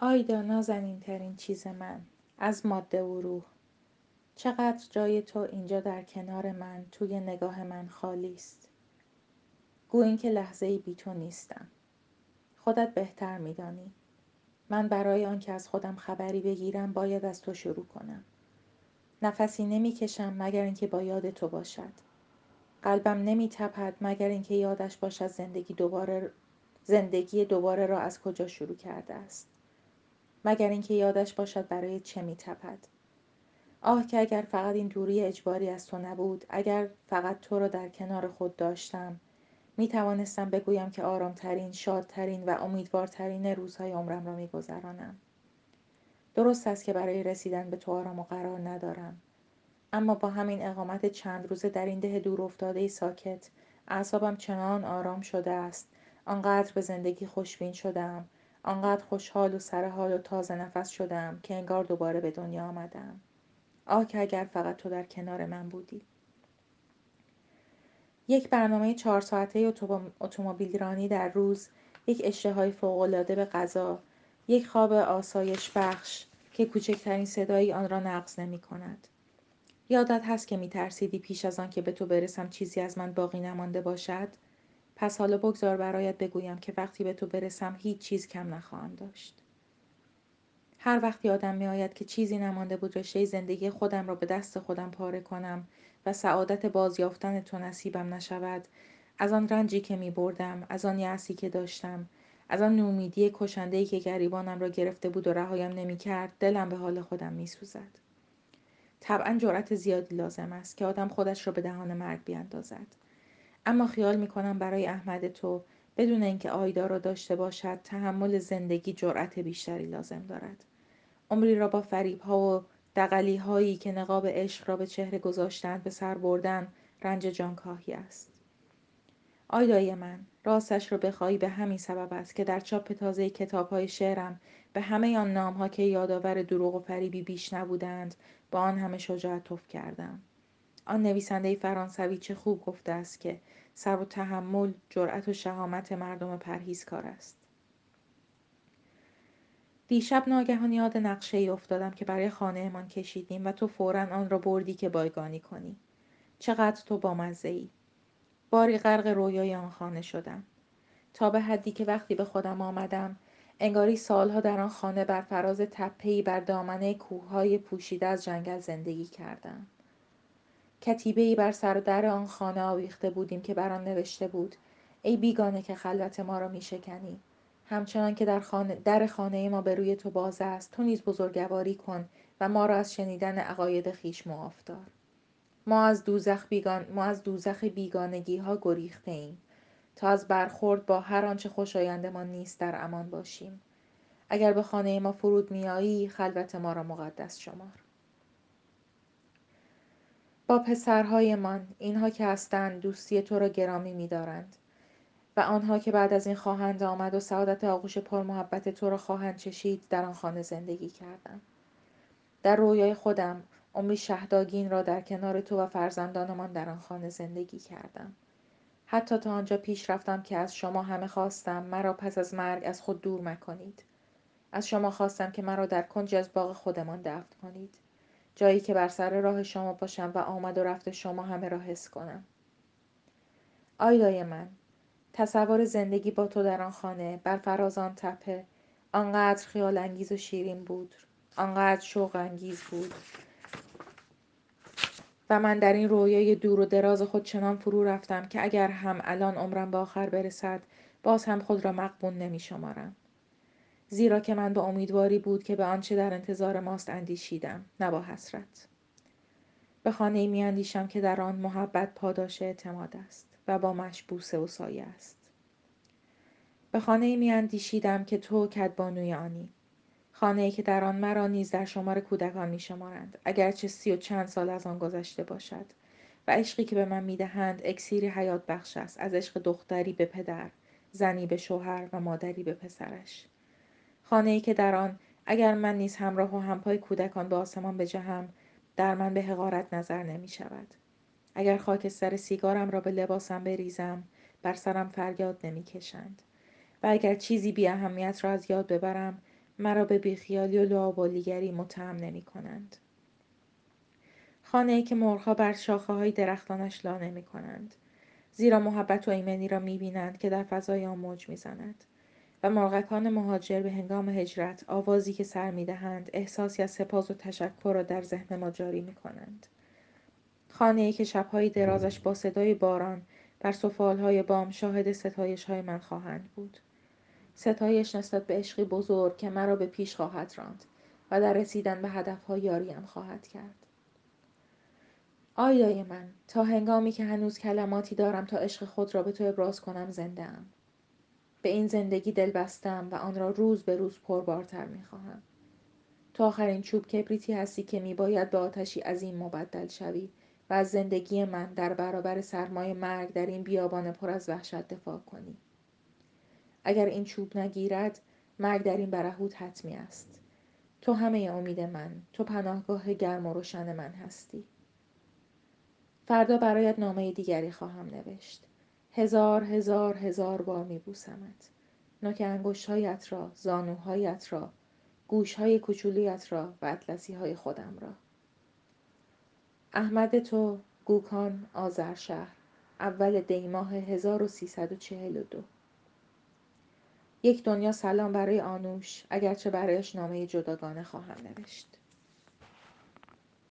آیدا نازنین ترین چیز من از ماده و روح. چقدر جای تو اینجا در کنار من توی نگاه من خالی است. گو اینکه لحظه بی تو نیستم. خودت بهتر میدانی. من برای آنکه از خودم خبری بگیرم باید از تو شروع کنم. نفسی نمی‌کشم مگر اینکه با یاد تو باشد. قلبم نمیتپد مگر اینکه یادش باشد زندگی دوباره زندگی دوباره را از کجا شروع کرده است. مگر اینکه یادش باشد برای چه میتپد آه که اگر فقط این دوری اجباری از تو نبود اگر فقط تو را در کنار خود داشتم می توانستم بگویم که آرامترین شادترین و امیدوارترین روزهای عمرم را می گذرانم. درست است که برای رسیدن به تو آرام و قرار ندارم اما با همین اقامت چند روزه در این ده دور افتاده ساکت اعصابم چنان آرام شده است آنقدر به زندگی خوشبین شدم آنقدر خوشحال و سرحال و تازه نفس شدم که انگار دوباره به دنیا آمدم آه که اگر فقط تو در کنار من بودی یک برنامه چهار ساعته اتومبیل رانی در روز یک اشتهای فوقالعاده به غذا یک خواب آسایش بخش که کوچکترین صدایی آن را نقض نمی کند. یادت هست که می ترسیدی پیش از آن که به تو برسم چیزی از من باقی نمانده باشد؟ پس حالا بگذار برایت بگویم که وقتی به تو برسم هیچ چیز کم نخواهم داشت. هر وقت یادم می آید که چیزی نمانده بود رشته زندگی خودم را به دست خودم پاره کنم و سعادت بازیافتن تو نصیبم نشود از آن رنجی که می بردم از آن یعصی که داشتم از آن نومیدی کشندهای که گریبانم را گرفته بود و رهایم نمی‌کرد دلم به حال خودم میسوزد طبعا جرأت زیادی لازم است که آدم خودش را به دهان مرگ بیاندازد اما خیال می‌کنم برای احمد تو بدون اینکه آیدا را داشته باشد تحمل زندگی جرأت بیشتری لازم دارد. عمری را با ها و دقلی هایی که نقاب عشق را به چهره گذاشتند به سر بردن رنج جانکاهی است. آیدای من راستش را بخواهی به همین سبب است که در چاپ تازه کتاب های شعرم به همه آن نام ها که یادآور دروغ و فریبی بیش نبودند با آن همه شجاعت توف کردم. آن نویسنده فرانسوی چه خوب گفته است که سر و تحمل جرأت و شهامت مردم پرهیزکار است. دیشب ناگهان یاد نقشه ای افتادم که برای خانهمان کشیدیم و تو فورا آن را بردی که بایگانی کنی. چقدر تو بامزه ای باری غرق رویای آن خانه شدم. تا به حدی که وقتی به خودم آمدم انگاری سالها در آن خانه بر فراز تپهای بر دامنه کوههای پوشیده از جنگل زندگی کردم. ای بر سر در آن خانه آویخته بودیم که بر آن نوشته بود ای بیگانه که خلوت ما را میشکنی همچنان که در, خانه در خانه ما به روی تو باز است تو نیز بزرگواری کن و ما را از شنیدن عقاید خیش معاف دار ما از دوزخ, بیگان... ما از دوزخ بیگانگی ها گریخته ایم تا از برخورد با هر آنچه خوشایندمان نیست در امان باشیم. اگر به خانه ما فرود میایی خلوت ما را مقدس شمار. با پسرهایمان اینها که هستند دوستی تو را گرامی میدارند. و آنها که بعد از این خواهند آمد و سعادت آغوش پر محبت تو را خواهند چشید در آن خانه زندگی کردم. در رویای خودم عمری شهداگین را در کنار تو و فرزندانمان در آن خانه زندگی کردم. حتی تا آنجا پیش رفتم که از شما همه خواستم مرا پس از مرگ از خود دور مکنید. از شما خواستم که مرا در کنج از باغ خودمان دفن کنید. جایی که بر سر راه شما باشم و آمد و رفت شما همه را حس کنم آیدای من تصور زندگی با تو در آن خانه بر فراز آن تپه آنقدر خیال انگیز و شیرین بود آنقدر شوق انگیز بود و من در این رویای دور و دراز خود چنان فرو رفتم که اگر هم الان عمرم به آخر برسد باز هم خود را مقبون نمی شمارم. زیرا که من به امیدواری بود که به آنچه در انتظار ماست اندیشیدم نه با حسرت. به خانه می اندیشم که در آن محبت پاداش اعتماد است و با مشبوسه و سایه است. به خانه می اندیشیدم که تو کدبانوی آنی. ای که در آن مرا نیز در شمار کودکان می شمارند اگرچه سی و چند سال از آن گذشته باشد و عشقی که به من می‌دهند اکسیری حیات بخش است. از عشق دختری به پدر زنی به شوهر و مادری به پسرش. خانه که در آن اگر من نیز همراه و همپای کودکان به آسمان بجهم در من به حقارت نظر نمی شود اگر خاکستر سیگارم را به لباسم بریزم بر سرم فریاد نمی کشند و اگر چیزی بی اهمیت را از یاد ببرم مرا به بیخیالی و لابالیگری متهم نمی کنند. خانه ای که مرغها بر شاخه های درختانش لا نمی کنند. زیرا محبت و ایمنی را می بینند که در فضای آن موج می زند. و مرغکان مهاجر به هنگام هجرت آوازی که سر می دهند احساسی از سپاس و تشکر را در ذهن ما جاری می کنند. خانه ای که شبهای درازش با صدای باران بر های بام شاهد ستایش های من خواهند بود. ستایش نسبت به عشقی بزرگ که مرا به پیش خواهد راند و در رسیدن به هدفها یاریم خواهد کرد. آیای من تا هنگامی که هنوز کلماتی دارم تا عشق خود را به تو ابراز کنم زنده ام. به این زندگی دل بستم و آن را روز به روز پربارتر می خواهم. تو آخرین چوب کبریتی هستی که می باید به آتشی این مبدل شوی و از زندگی من در برابر سرمای مرگ در این بیابان پر از وحشت دفاع کنی. اگر این چوب نگیرد مرگ در این برهوت حتمی است. تو همه امید من، تو پناهگاه گرم و روشن من هستی. فردا برایت نامه دیگری خواهم نوشت. هزار هزار هزار بار می بوسمت. نوک انگشتهایت را، زانوهایت را، گوشهای کوچولیت را و اطلسی های خودم را. احمد تو گوکان آذرشهر اول دیماه 1342 یک دنیا سلام برای آنوش اگرچه برایش نامه جداگانه خواهم نوشت